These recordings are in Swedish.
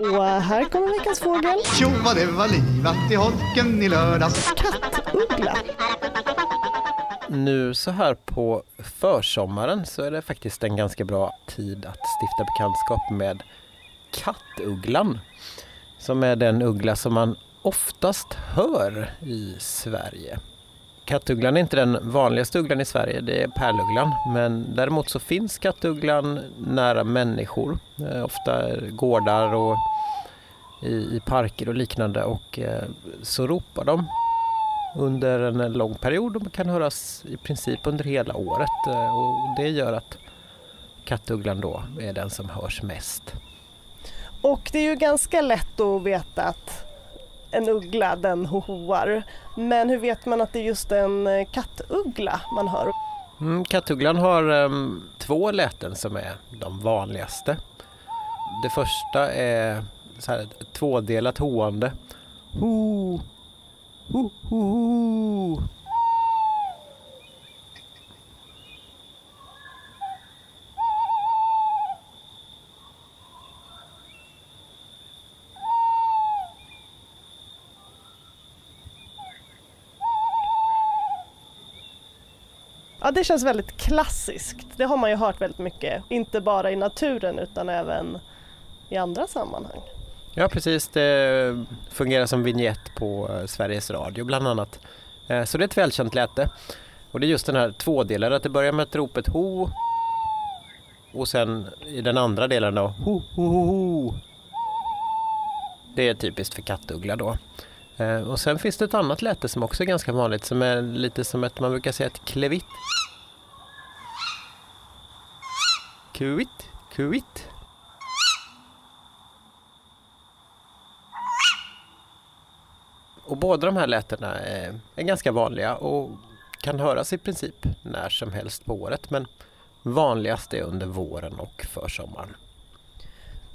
Och här kommer veckans fågel. Tjo vad det var livat i holken i lördags. Kattuggla. Nu så här på försommaren så är det faktiskt en ganska bra tid att stifta bekantskap med kattugglan. Som är den uggla som man oftast hör i Sverige. Kattugglan är inte den vanligaste ugglan i Sverige, det är pärlugglan. Men däremot så finns kattugglan nära människor, eh, ofta gårdar och i, i parker och liknande och eh, så ropar de under en lång period och kan höras i princip under hela året eh, och det gör att kattugglan då är den som hörs mest. Och det är ju ganska lätt att veta att en uggla den hoar. Men hur vet man att det är just en eh, kattuggla man hör? Mm, kattugglan har um, två läten som är de vanligaste. Det första är så här, ett tvådelat hoande. Ho, ho, ho, ho. Ja, det känns väldigt klassiskt. Det har man ju hört väldigt mycket. Inte bara i naturen utan även i andra sammanhang. Ja precis, det fungerar som vignett på eh, Sveriges Radio bland annat. Eh, så det är ett välkänt läte. Och det är just den här tvådelade, att det börjar med ett ropet ho och sen i den andra delen då ho, ho, ho, ho. Det är typiskt för kattuggla då. Eh, och sen finns det ett annat läte som också är ganska vanligt som är lite som ett, man brukar säga ett klevitt. Kuvitt, kuvitt. Och båda de här lätena är, är ganska vanliga och kan höras i princip när som helst på året men vanligast är under våren och försommaren.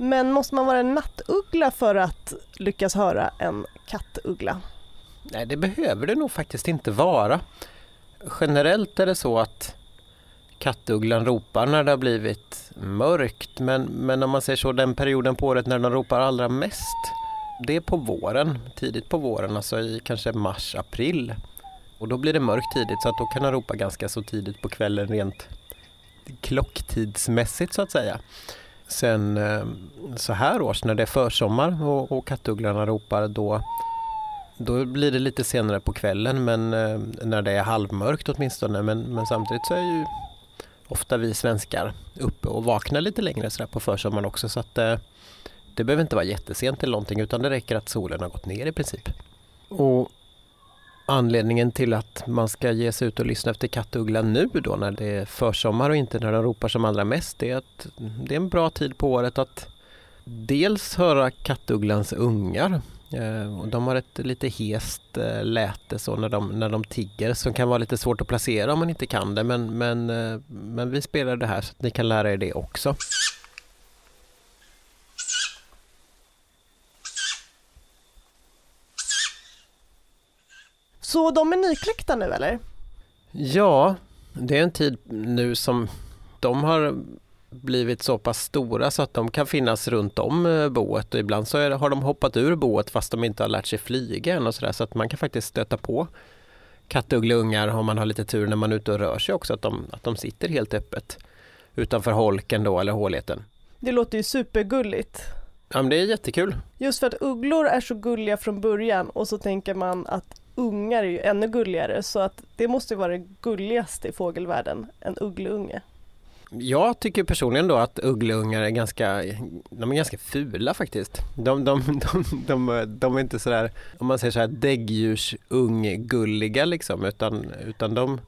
Men måste man vara en nattuggla för att lyckas höra en kattuggla? Nej, det behöver det nog faktiskt inte vara. Generellt är det så att kattugglan ropar när det har blivit mörkt men, men om man ser så den perioden på året när den ropar allra mest det är på våren, tidigt på våren, alltså i kanske mars, april. Och då blir det mörkt tidigt så att då kan den ropa ganska så tidigt på kvällen rent klocktidsmässigt så att säga. Sen eh, så här års när det är försommar och, och kattugglarna ropar då, då blir det lite senare på kvällen men eh, när det är halvmörkt åtminstone men, men samtidigt så är ju ofta vi svenskar uppe och vaknar lite längre så på försommaren också så att eh, det behöver inte vara jättesent eller någonting utan det räcker att solen har gått ner i princip. Och Anledningen till att man ska ge sig ut och lyssna efter kattuggla nu då när det är försommar och inte när de ropar som allra mest är att det är en bra tid på året att dels höra kattugglans ungar. Eh, de har ett lite hest eh, läte så när de, när de tigger som kan vara lite svårt att placera om man inte kan det men, men, eh, men vi spelar det här så att ni kan lära er det också. Så de är nykläckta nu eller? Ja, det är en tid nu som de har blivit så pass stora så att de kan finnas runt om eh, boet och ibland så är, har de hoppat ur boet fast de inte har lärt sig flyga än och sådär så att man kan faktiskt stöta på kattugglungar om man har lite tur när man är ute och rör sig också att de, att de sitter helt öppet utanför holken då eller håligheten. Det låter ju supergulligt. Ja men det är jättekul. Just för att ugglor är så gulliga från början och så tänker man att ungar är ju ännu gulligare så att det måste vara det gulligaste i fågelvärlden, en uggleunge. Jag tycker personligen då att uggleungar är ganska, de är ganska fula faktiskt. De, de, de, de, är inte sådär, om man säger så här däggdjursunggulliga liksom, utan, utan de,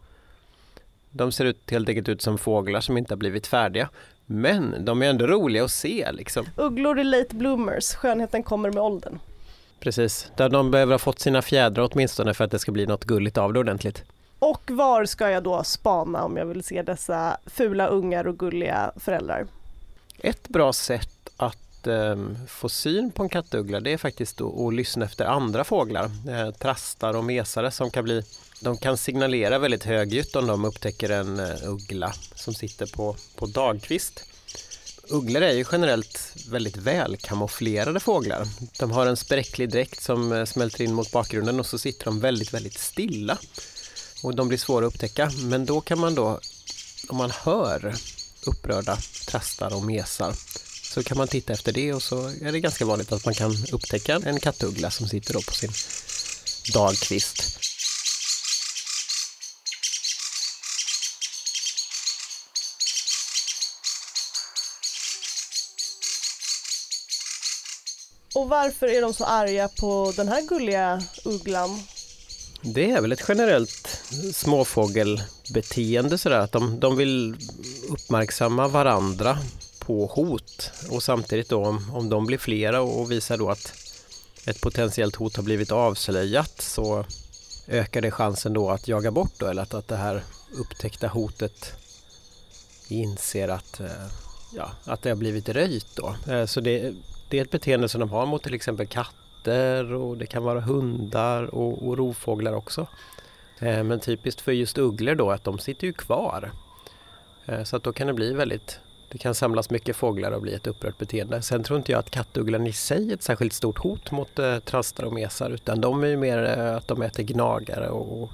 de ser ut, helt enkelt ut som fåglar som inte har blivit färdiga. Men de är ändå roliga att se liksom. Ugglor är late bloomers, skönheten kommer med åldern. Precis, där de behöver ha fått sina fjädrar åtminstone för att det ska bli något gulligt av det ordentligt. Och var ska jag då spana om jag vill se dessa fula ungar och gulliga föräldrar? Ett bra sätt att eh, få syn på en kattuggla det är faktiskt att, lyssna efter andra fåglar. Eh, trastar och mesare som kan bli de kan signalera väldigt högljutt om de upptäcker en eh, uggla som sitter på, på dagkvist. Ugglor är ju generellt väldigt välkamouflerade fåglar. De har en spräcklig dräkt som eh, smälter in mot bakgrunden och så sitter de väldigt, väldigt stilla. Och de blir svåra att upptäcka. Men då kan man då, om man hör upprörda trastar och mesar, så kan man titta efter det och så är det ganska vanligt att man kan upptäcka en kattuggla som sitter då på sin dagkvist. Och varför är de så arga på den här gulliga ugglan? Det är väl ett generellt småfågelbeteende sådär att de, de vill uppmärksamma varandra på hot och samtidigt då om, om de blir flera och visar då att ett potentiellt hot har blivit avslöjat så ökar det chansen då att jaga bort då eller att, att det här upptäckta hotet inser att, eh, ja, att det har blivit röjt då. Eh, så det, det är ett beteende som de har mot till exempel katter och det kan vara hundar och, och rovfåglar också. Eh, men typiskt för just ugglor då att de sitter ju kvar. Eh, så att då kan det bli väldigt det kan samlas mycket fåglar och bli ett upprört beteende. Sen tror inte jag att kattugglan i sig är ett särskilt stort hot mot eh, trastar och mesar utan de är ju mer eh, att de äter gnagare och, och,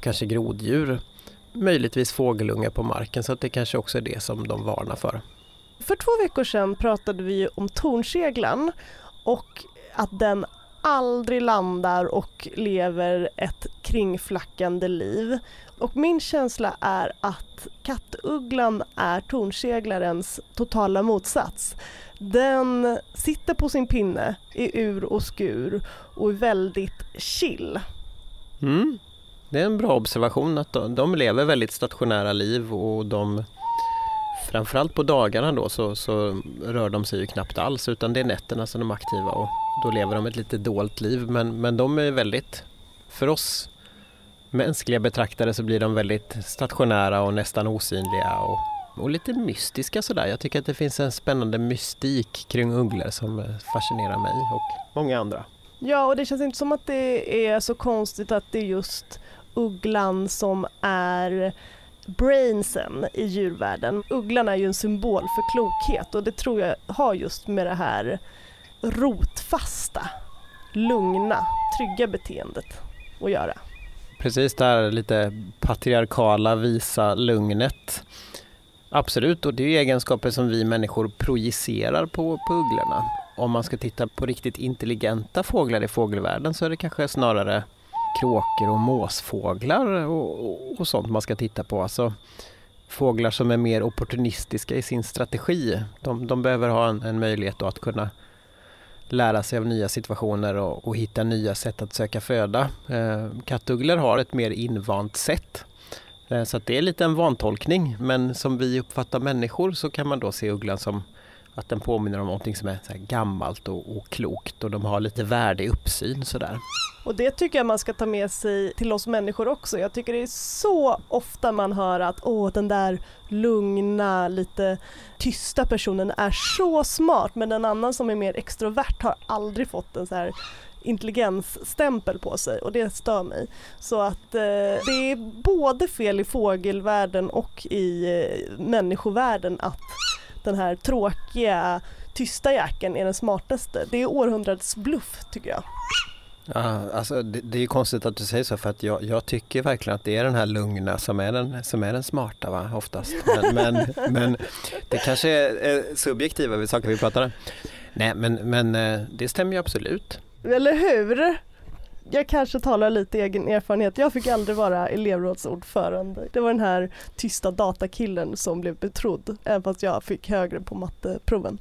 kanske groddjur. Möjligtvis fågelungar på marken så att det kanske också är det som de varnar för. För två veckor sedan pratade vi om tornseglan och att den aldrig landar och lever ett kringflackande liv. Och min känsla är att kattugglan är tornseglarens totala motsats. Den sitter på sin pinne i ur och skur och är väldigt chill. Mm. Det är en bra observation att de, de lever väldigt stationära liv och de framförallt på dagarna då så, så, rör de sig ju knappt alls utan det är nätterna som de är aktiva och då lever de ett lite dolt liv men, men de är väldigt, för oss mänskliga betraktare så blir de väldigt stationära och nästan osynliga och, och lite mystiska sådär. Jag tycker att det finns en spännande mystik kring ugglor som eh, fascinerar mig och många andra. Ja, och det känns inte som att det är så konstigt att det är just ugglan som är brainsen i djurvärlden. Ugglan är ju en symbol för klokhet och det tror jag har just med det här rotfasta, lugna, trygga beteendet att göra. Precis det här lite patriarkala, visa lugnet. Absolut, och det är egenskaper som vi människor projicerar på, på ugglorna. Om man ska titta på riktigt intelligenta fåglar i fågelvärlden så är det kanske snarare kråkor och måsfåglar och, och, och sånt man ska titta på. Alltså, fåglar som är mer opportunistiska i sin strategi. De, de behöver ha en, en möjlighet att kunna lära sig av nya situationer och, och hitta nya sätt att söka föda. Eh, kattugglor har ett mer invant sätt. Eh, så det är lite en vantolkning men som vi uppfattar människor så kan man då se ugglan som att den påminner om någonting som är så gammalt och, och, klokt och de har lite värdig uppsyn sådär. Och det tycker jag man ska ta med sig till oss människor också. Jag tycker det är så ofta man hör att åh den där lugna, lite tysta personen är så smart men en annan som är mer extrovert har aldrig fått en så här intelligensstämpel på sig och det stör mig. Så att eh, det är både fel i fågelvärlden och i eh, människovärlden att den här tråkiga tysta jäkeln är den smartaste. Det är århundradets bluff tycker jag. Ja, alltså det, det är konstigt att du säger så för att jag, jag, tycker verkligen att det är den här lugna som är den, som är den smarta va, oftast. Men, men, men det kanske är, subjektiva saker vi pratar om. Nej men, men eh, det stämmer ju absolut. Eller hur? jag kanske talar lite egen erfarenhet. Jag fick aldrig vara elevrådsordförande. Det var den här tysta datakillen som blev betrodd, även fast jag fick högre på matteproven.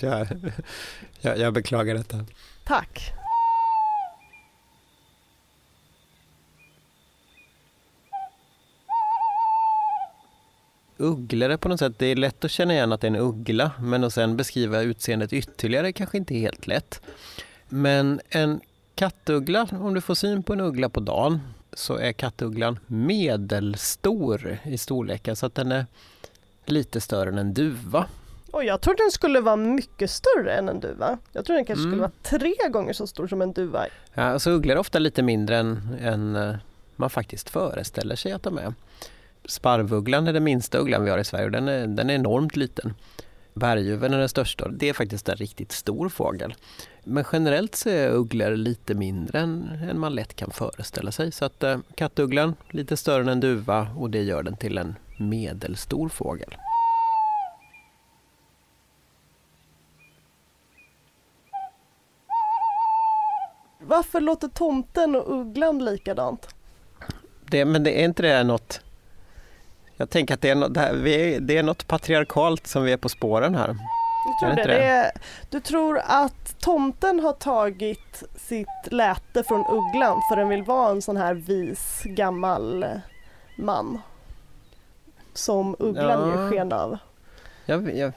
Ja, jag, jag beklagar detta. Tack. Ugglor på något sätt, det är lätt att känna igen att det är en uggla men att sen beskriva utseendet ytterligare kanske inte är helt lätt. Men en kattuggla, om du får syn på en uggla på dagen, så är kattugglan medelstor i storlek, så att den är lite större än en duva. Och jag trodde den skulle vara mycket större än en duva. Jag trodde den kanske mm. skulle vara tre gånger så stor som en duva. Ja, alltså ugglor är ofta lite mindre än, än eh, man faktiskt föreställer sig att de är. Sparvugglan är den minsta ugglan vi har i Sverige och den är, den är enormt liten. Berguven är den största det är faktiskt en riktigt stor fågel. Men generellt så är ugglor lite mindre än, än man lätt kan föreställa sig. Så att eh, kattugglan lite större än en duva och det gör den till en medelstor fågel. Varför låter tomten och ugglan likadant? Det, men det är inte det något... Jag tänker att det är, något, det, här, är, det är något patriarkalt som vi är på spåren här. Jag tror det det. är, du tror att tomten har tagit sitt läte från ugglan för den vill vara en sån här vis gammal man? Som ugglan Ja. ger sken av. Jag, jag,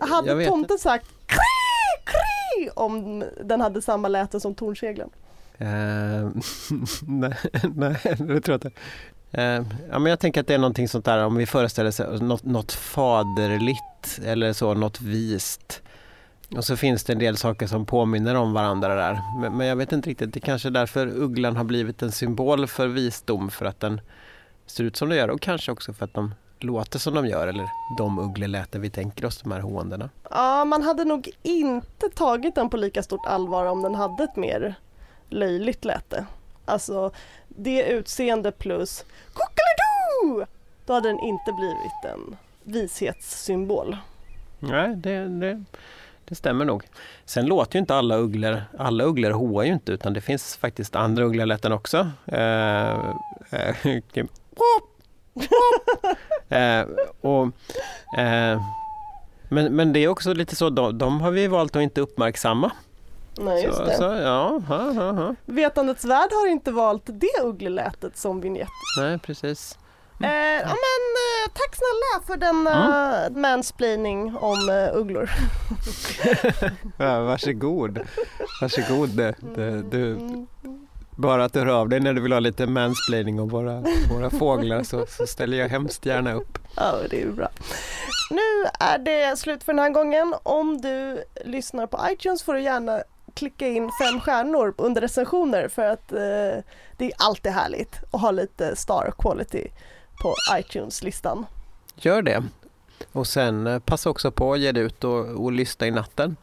Hade jag tomten sagt kri, kri om den hade samma läte som tornseglen? Eh, nej, nej, det tror jag inte. Eh, ja, men jag tänker att det är någonting sånt där om vi föreställer oss något, något faderligt eller så, något vist. Och så finns det en del saker som påminner om varandra där. Men, men jag vet inte riktigt, det kanske är därför ugglan har blivit en symbol för visdom för att den ser ut som den gör och kanske också för att de låter som de gör eller de uggleläten vi tänker oss, de här håendena. Ja, man hade nog inte tagit den på lika stort allvar om den hade ett mer löjligt läte. Alltså det utseende plus kuckelidoo! Då hade den inte blivit en vishetssymbol. Nej, det, det, det stämmer nog. Sen låter ju inte alla ugglor, alla ugglor hoar ju inte utan det finns faktiskt andra ugglelätten också. Eh, eh, eh, eh, och, eh, men, men det är också lite så, de, de har vi valt att inte uppmärksamma. Nej, just så, det. så, ja, ja, ja, ja. Vetandets värld har inte valt det ugglelätet som vignett. Nej, precis. Eh, ja, men, eh, tack snälla för denna mansplaining om eh, ugglor. Ja, varsågod. Varsågod. Det, det, du, bara att du hör av dig när du vill ha lite mansplaining om våra, våra fåglar så, så ställer jag hemskt gärna upp. Ja, det är bra. Nu är det slut för den här gången. Om du lyssnar på iTunes får du gärna klicka in fem stjärnor under recensioner för att eh, det är alltid härligt att ha lite star quality på iTunes-listan. Gör det. Och sen eh, passa också på att ge dig ut och, och lyssna i natten.